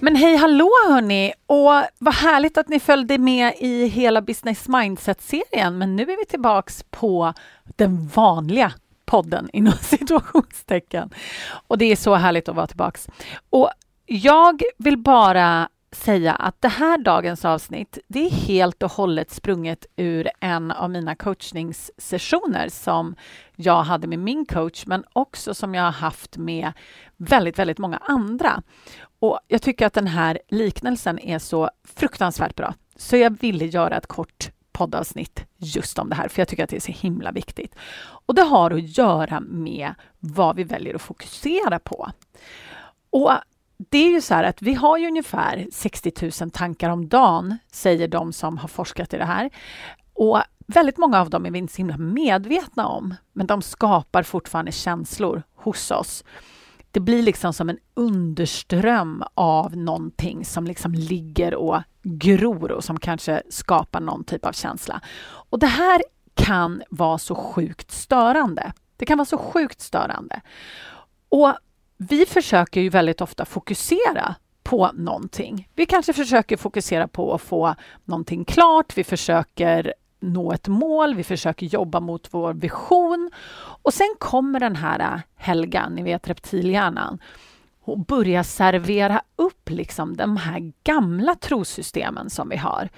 Men hej hallå hörni! Och vad härligt att ni följde med i hela Business Mindset-serien. Men nu är vi tillbaks på den vanliga podden inom situationstecken. Och det är så härligt att vara tillbaks. Och jag vill bara säga att det här dagens avsnitt, det är helt och hållet sprunget ur en av mina coachningssessioner som jag hade med min coach, men också som jag har haft med väldigt, väldigt många andra. Och jag tycker att den här liknelsen är så fruktansvärt bra, så jag ville göra ett kort poddavsnitt just om det här, för jag tycker att det är så himla viktigt. Och det har att göra med vad vi väljer att fokusera på. Och det är ju så här att vi har ju ungefär 60 000 tankar om dagen, säger de som har forskat i det här. Och väldigt många av dem är vi inte så himla medvetna om, men de skapar fortfarande känslor hos oss. Det blir liksom som en underström av någonting som liksom ligger och gror och som kanske skapar någon typ av känsla. Och det här kan vara så sjukt störande. Det kan vara så sjukt störande. Och vi försöker ju väldigt ofta fokusera på någonting. Vi kanske försöker fokusera på att få någonting klart. Vi försöker nå ett mål, vi försöker jobba mot vår vision. Och sen kommer den här äh, Helga, ni vet reptilhjärnan, och börjar servera upp liksom de här gamla trosystemen som vi har.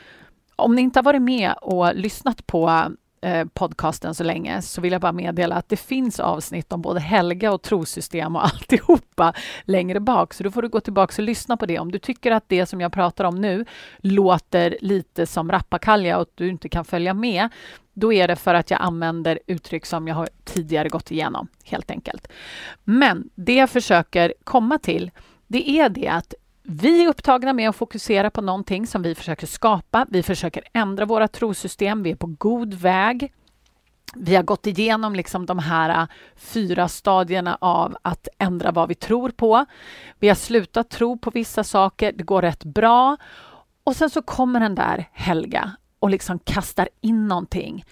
Om ni inte har varit med och lyssnat på Eh, podcasten så länge så vill jag bara meddela att det finns avsnitt om både Helga och trosystem och alltihopa längre bak. Så då får du gå tillbaka och lyssna på det. Om du tycker att det som jag pratar om nu låter lite som rappakalja och att du inte kan följa med, då är det för att jag använder uttryck som jag har tidigare gått igenom, helt enkelt. Men det jag försöker komma till, det är det att vi är upptagna med att fokusera på någonting som vi försöker skapa. Vi försöker ändra våra trosystem. Vi är på god väg. Vi har gått igenom liksom de här äh, fyra stadierna av att ändra vad vi tror på. Vi har slutat tro på vissa saker. Det går rätt bra. Och sen så kommer den där Helga och liksom kastar in någonting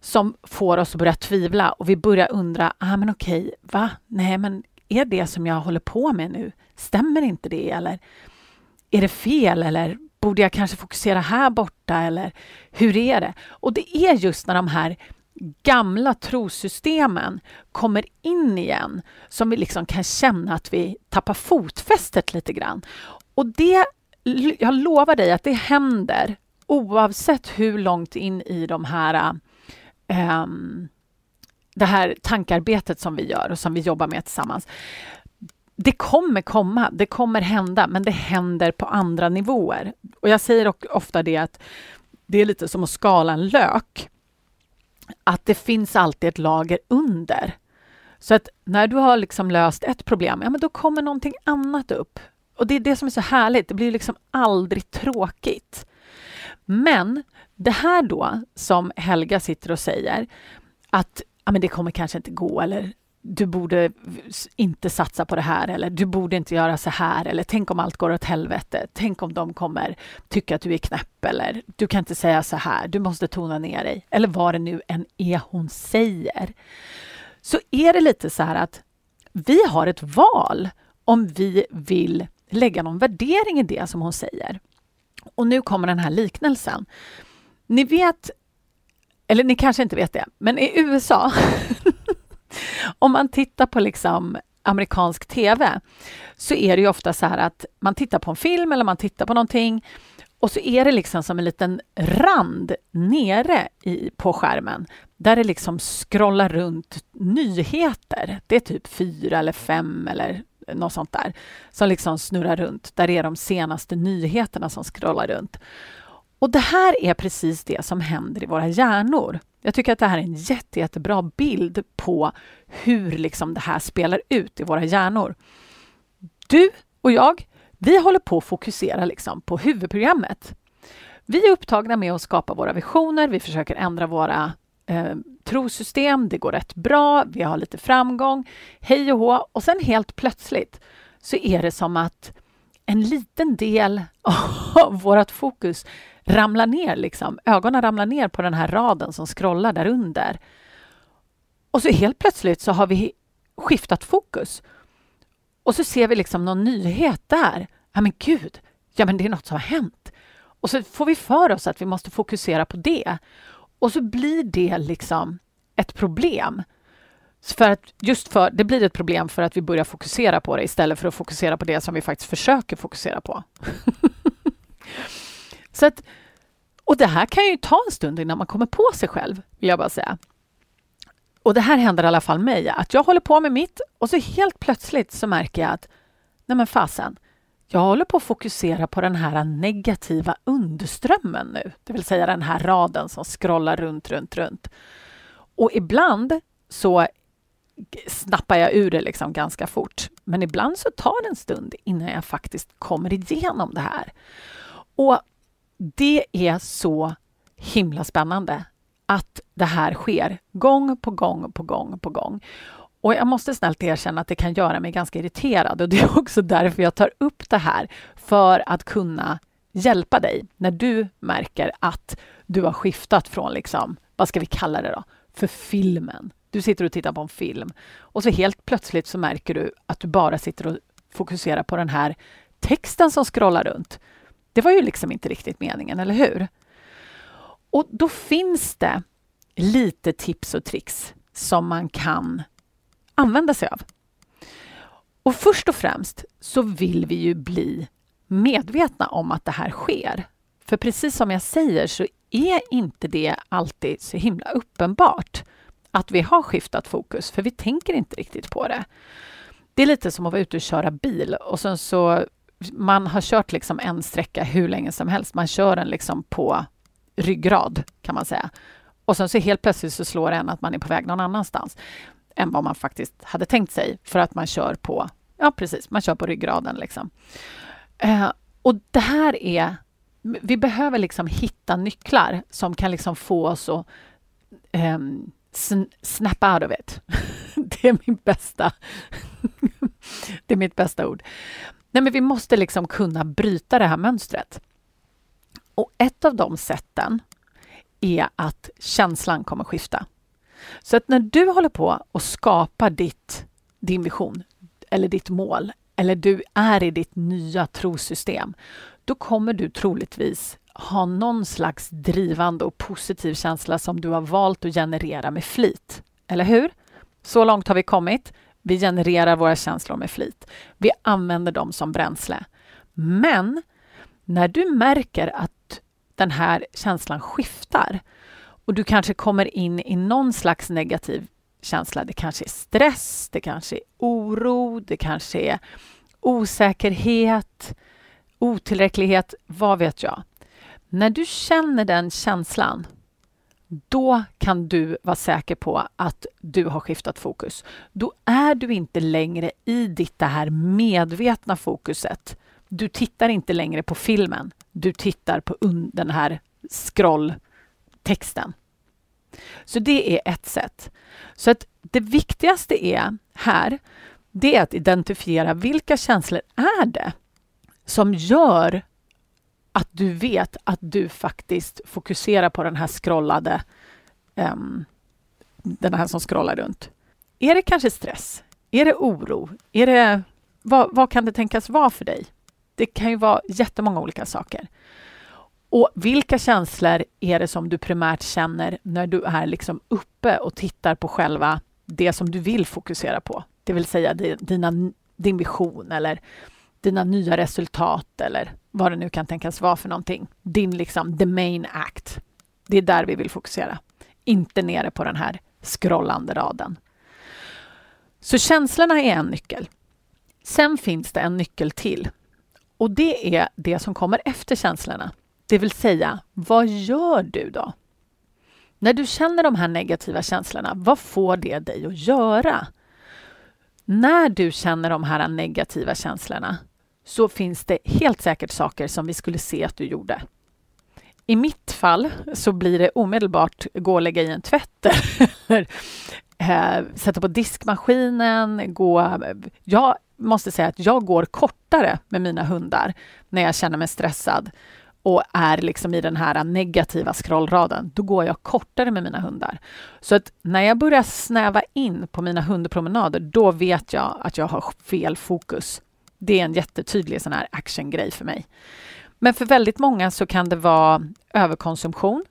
som får oss att börja tvivla och vi börjar undra, ah, men okej, va? Nej, men är det som jag håller på med nu, stämmer inte det? Eller är det fel? Eller borde jag kanske fokusera här borta? Eller hur är det? Och det är just när de här gamla trosystemen kommer in igen som vi liksom kan känna att vi tappar fotfästet lite grann. Och det, jag lovar dig att det händer oavsett hur långt in i de här um, det här tankarbetet som vi gör och som vi jobbar med tillsammans. Det kommer komma, det kommer hända, men det händer på andra nivåer. Och jag säger ofta det att det är lite som att skala en lök. Att det finns alltid ett lager under. Så att när du har liksom löst ett problem, ja men då kommer någonting annat upp. Och det är det som är så härligt, det blir liksom aldrig tråkigt. Men det här då, som Helga sitter och säger, att ja, men det kommer kanske inte gå eller du borde inte satsa på det här eller du borde inte göra så här eller tänk om allt går åt helvete. Tänk om de kommer tycka att du är knäpp eller du kan inte säga så här, du måste tona ner dig eller vad det nu än är hon säger. Så är det lite så här att vi har ett val om vi vill lägga någon värdering i det som hon säger. Och nu kommer den här liknelsen. Ni vet eller ni kanske inte vet det, men i USA, om man tittar på liksom amerikansk TV, så är det ju ofta så här att man tittar på en film eller man tittar på någonting och så är det liksom som en liten rand nere i, på skärmen där det liksom scrollar runt nyheter. Det är typ fyra eller fem eller något sånt där som liksom snurrar runt. Där är de senaste nyheterna som scrollar runt. Och det här är precis det som händer i våra hjärnor. Jag tycker att det här är en jätte, jättebra bild på hur liksom det här spelar ut i våra hjärnor. Du och jag, vi håller på att fokusera liksom på huvudprogrammet. Vi är upptagna med att skapa våra visioner, vi försöker ändra våra eh, trosystem, det går rätt bra, vi har lite framgång, hej och hå. Och sen helt plötsligt så är det som att en liten del av vårt fokus ramlar ner, liksom. ögonen ramlar ner på den här raden som scrollar där under. Och så helt plötsligt så har vi skiftat fokus. Och så ser vi liksom någon nyhet där. Ja men gud, ja men det är något som har hänt. Och så får vi för oss att vi måste fokusera på det. Och så blir det liksom ett problem. För att, just för, det blir ett problem för att vi börjar fokusera på det istället för att fokusera på det som vi faktiskt försöker fokusera på. så att, och det här kan ju ta en stund innan man kommer på sig själv, vill jag bara säga. Och det här händer i alla fall mig, att jag håller på med mitt och så helt plötsligt så märker jag att nej men fasen, jag håller på att fokusera på den här negativa underströmmen nu, det vill säga den här raden som scrollar runt, runt, runt. Och ibland så snappar jag ur det liksom ganska fort. Men ibland så tar det en stund innan jag faktiskt kommer igenom det här. Och det är så himla spännande att det här sker gång på gång på gång på gång. Och jag måste snällt erkänna att det kan göra mig ganska irriterad och det är också därför jag tar upp det här för att kunna hjälpa dig när du märker att du har skiftat från, liksom, vad ska vi kalla det då, för filmen. Du sitter och tittar på en film och så helt plötsligt så märker du att du bara sitter och fokuserar på den här texten som scrollar runt. Det var ju liksom inte riktigt meningen, eller hur? Och då finns det lite tips och tricks som man kan använda sig av. Och först och främst så vill vi ju bli medvetna om att det här sker. För precis som jag säger så är inte det alltid så himla uppenbart att vi har skiftat fokus, för vi tänker inte riktigt på det. Det är lite som att vara ute och köra bil och sen så man har kört liksom en sträcka hur länge som helst. Man kör den liksom på ryggrad kan man säga. Och sen så helt plötsligt så slår det en att man är på väg någon annanstans än vad man faktiskt hade tänkt sig för att man kör på, ja precis, man kör på ryggraden liksom. Eh, och det här är, vi behöver liksom hitta nycklar som kan liksom få oss att eh, snap out of it. det är min bästa, det är mitt bästa ord. Nej, men vi måste liksom kunna bryta det här mönstret. Och ett av de sätten är att känslan kommer skifta. Så att när du håller på och skapar ditt, din vision eller ditt mål eller du är i ditt nya trosystem, då kommer du troligtvis ha någon slags drivande och positiv känsla som du har valt att generera med flit. Eller hur? Så långt har vi kommit. Vi genererar våra känslor med flit. Vi använder dem som bränsle. Men när du märker att den här känslan skiftar och du kanske kommer in i någon slags negativ känsla. Det kanske är stress, det kanske är oro, det kanske är osäkerhet, otillräcklighet, vad vet jag. När du känner den känslan, då kan du vara säker på att du har skiftat fokus. Då är du inte längre i ditt det här medvetna fokuset. Du tittar inte längre på filmen. Du tittar på den här scrolltexten. Så det är ett sätt. Så att det viktigaste är här, det är att identifiera vilka känslor är det som gör att du vet att du faktiskt fokuserar på den här scrollade, um, den här som scrollar runt. Är det kanske stress? Är det oro? Är det, vad, vad kan det tänkas vara för dig? Det kan ju vara jättemånga olika saker. Och vilka känslor är det som du primärt känner när du är liksom uppe och tittar på själva det som du vill fokusera på? Det vill säga dina, din vision eller dina nya resultat eller vad det nu kan tänkas vara för någonting. Din liksom the main act. Det är där vi vill fokusera. Inte nere på den här scrollande raden. Så känslorna är en nyckel. Sen finns det en nyckel till och det är det som kommer efter känslorna. Det vill säga, vad gör du då? När du känner de här negativa känslorna, vad får det dig att göra? När du känner de här negativa känslorna så finns det helt säkert saker som vi skulle se att du gjorde. i mitt fall så blir det omedelbart gå och lägga i en tvätt eller eh, sätta på diskmaskinen, gå... Jag måste säga att jag går kortare med mina hundar när jag känner mig stressad och är liksom i den här negativa scrollraden, då går jag kortare med mina hundar. Så att när jag börjar snäva in på mina hundpromenader, då vet jag att jag har fel fokus. Det är en jättetydlig sån här actiongrej för mig. Men för väldigt många så kan det vara överkonsumtion.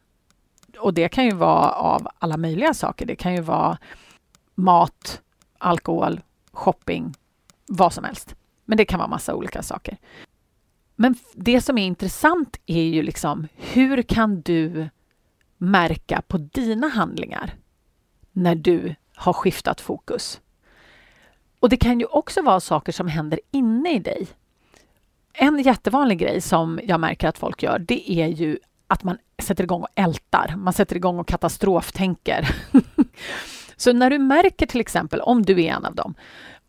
Och det kan ju vara av alla möjliga saker. Det kan ju vara mat, alkohol, shopping, vad som helst. Men det kan vara massa olika saker. Men det som är intressant är ju liksom hur kan du märka på dina handlingar när du har skiftat fokus? Och det kan ju också vara saker som händer inne i dig. En jättevanlig grej som jag märker att folk gör, det är ju att man sätter igång och ältar. Man sätter igång och katastroftänker. Så när du märker till exempel, om du är en av dem,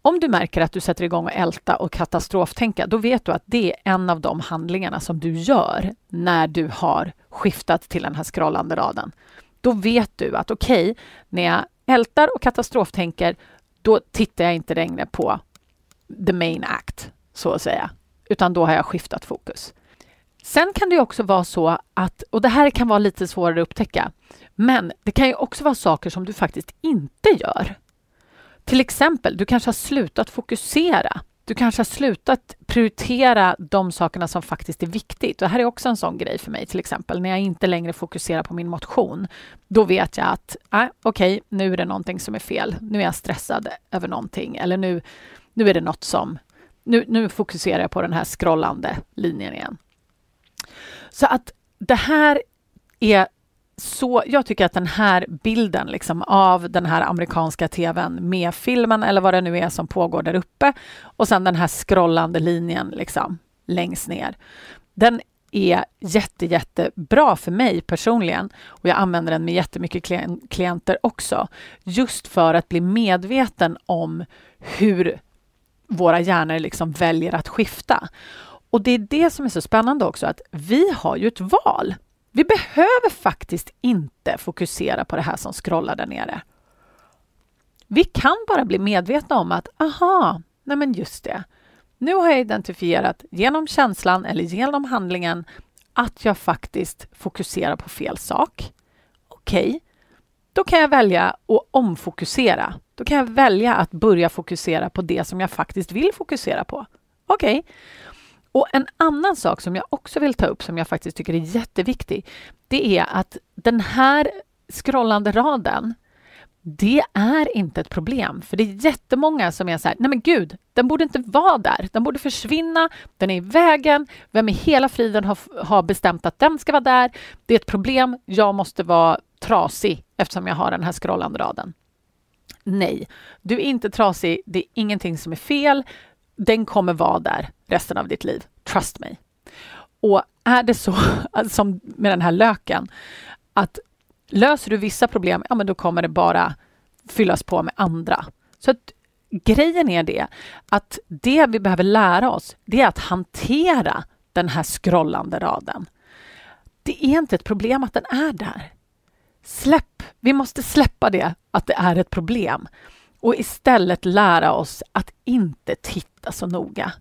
om du märker att du sätter igång och älta och katastroftänka, då vet du att det är en av de handlingarna som du gör när du har skiftat till den här scrollande raden. Då vet du att okej, okay, när jag ältar och katastroftänker, då tittar jag inte längre på the main act, så att säga, utan då har jag skiftat fokus. Sen kan det också vara så att, och det här kan vara lite svårare att upptäcka, men det kan ju också vara saker som du faktiskt inte gör. Till exempel, du kanske har slutat fokusera. Du kanske har slutat prioritera de sakerna som faktiskt är viktigt. Och här är också en sån grej för mig, till exempel när jag inte längre fokuserar på min motion. Då vet jag att, äh, okej, okay, nu är det någonting som är fel. Nu är jag stressad över någonting eller nu, nu är det något som... Nu, nu fokuserar jag på den här scrollande linjen igen. Så att det här är så jag tycker att den här bilden liksom, av den här amerikanska tvn med filmen eller vad det nu är som pågår där uppe och sen den här scrollande linjen liksom, längst ner. Den är jätte, jättebra för mig personligen och jag använder den med jättemycket klienter också. Just för att bli medveten om hur våra hjärnor liksom väljer att skifta. Och det är det som är så spännande också, att vi har ju ett val. Vi behöver faktiskt inte fokusera på det här som scrollar där nere. Vi kan bara bli medvetna om att, aha, nej men just det. Nu har jag identifierat genom känslan eller genom handlingen att jag faktiskt fokuserar på fel sak. Okej, okay. då kan jag välja att omfokusera. Då kan jag välja att börja fokusera på det som jag faktiskt vill fokusera på. Okej, okay. Och en annan sak som jag också vill ta upp som jag faktiskt tycker är jätteviktig, det är att den här scrollande raden, det är inte ett problem. För det är jättemånga som är så här, nej men gud, den borde inte vara där. Den borde försvinna, den är i vägen. Vem i hela friden har, har bestämt att den ska vara där? Det är ett problem, jag måste vara trasig eftersom jag har den här scrollande raden. Nej, du är inte trasig, det är ingenting som är fel den kommer vara där resten av ditt liv. Trust me. Och är det så, alltså som med den här löken, att löser du vissa problem, ja men då kommer det bara fyllas på med andra. Så att grejen är det att det vi behöver lära oss, det är att hantera den här scrollande raden. Det är inte ett problem att den är där. Släpp! Vi måste släppa det, att det är ett problem och istället lära oss att inte titta så noga.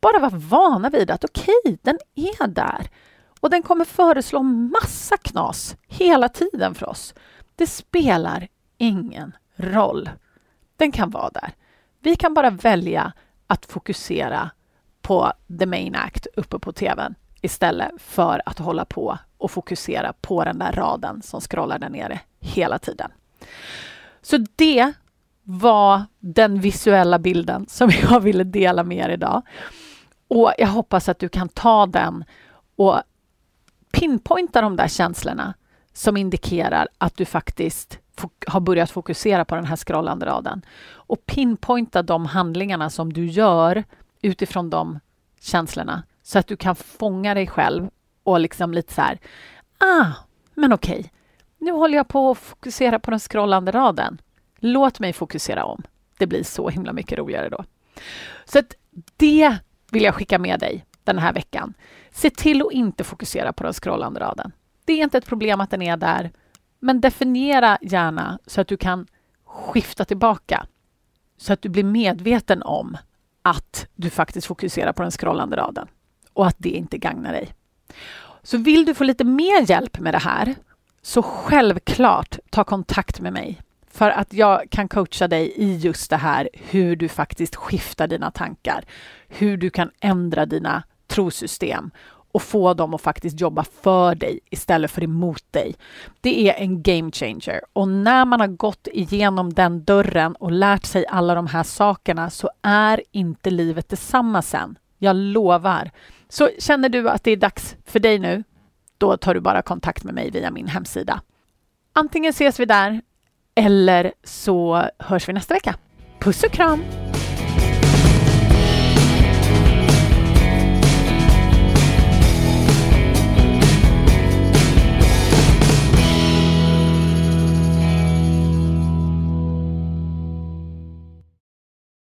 Bara vara vana vid att okej, okay, den är där och den kommer föreslå massa knas hela tiden för oss. Det spelar ingen roll. Den kan vara där. Vi kan bara välja att fokusera på the main act uppe på tvn istället för att hålla på och fokusera på den där raden som scrollar där nere hela tiden. Så det var den visuella bilden som jag ville dela med er idag. Och jag hoppas att du kan ta den och pinpointa de där känslorna som indikerar att du faktiskt har börjat fokusera på den här scrollande raden. Och pinpointa de handlingarna som du gör utifrån de känslorna så att du kan fånga dig själv och liksom lite så här, ah, men okej, okay. nu håller jag på att fokusera på den scrollande raden. Låt mig fokusera om. Det blir så himla mycket roligare då. Så att det vill jag skicka med dig den här veckan. Se till att inte fokusera på den scrollande raden. Det är inte ett problem att den är där, men definiera gärna så att du kan skifta tillbaka. Så att du blir medveten om att du faktiskt fokuserar på den scrollande raden och att det inte gagnar dig. Så vill du få lite mer hjälp med det här, så självklart ta kontakt med mig för att jag kan coacha dig i just det här hur du faktiskt skiftar dina tankar, hur du kan ändra dina trosystem och få dem att faktiskt jobba för dig istället för emot dig. Det är en game changer och när man har gått igenom den dörren och lärt sig alla de här sakerna så är inte livet detsamma sen. Jag lovar. Så känner du att det är dags för dig nu, då tar du bara kontakt med mig via min hemsida. Antingen ses vi där eller så hörs vi nästa vecka. Puss och kram!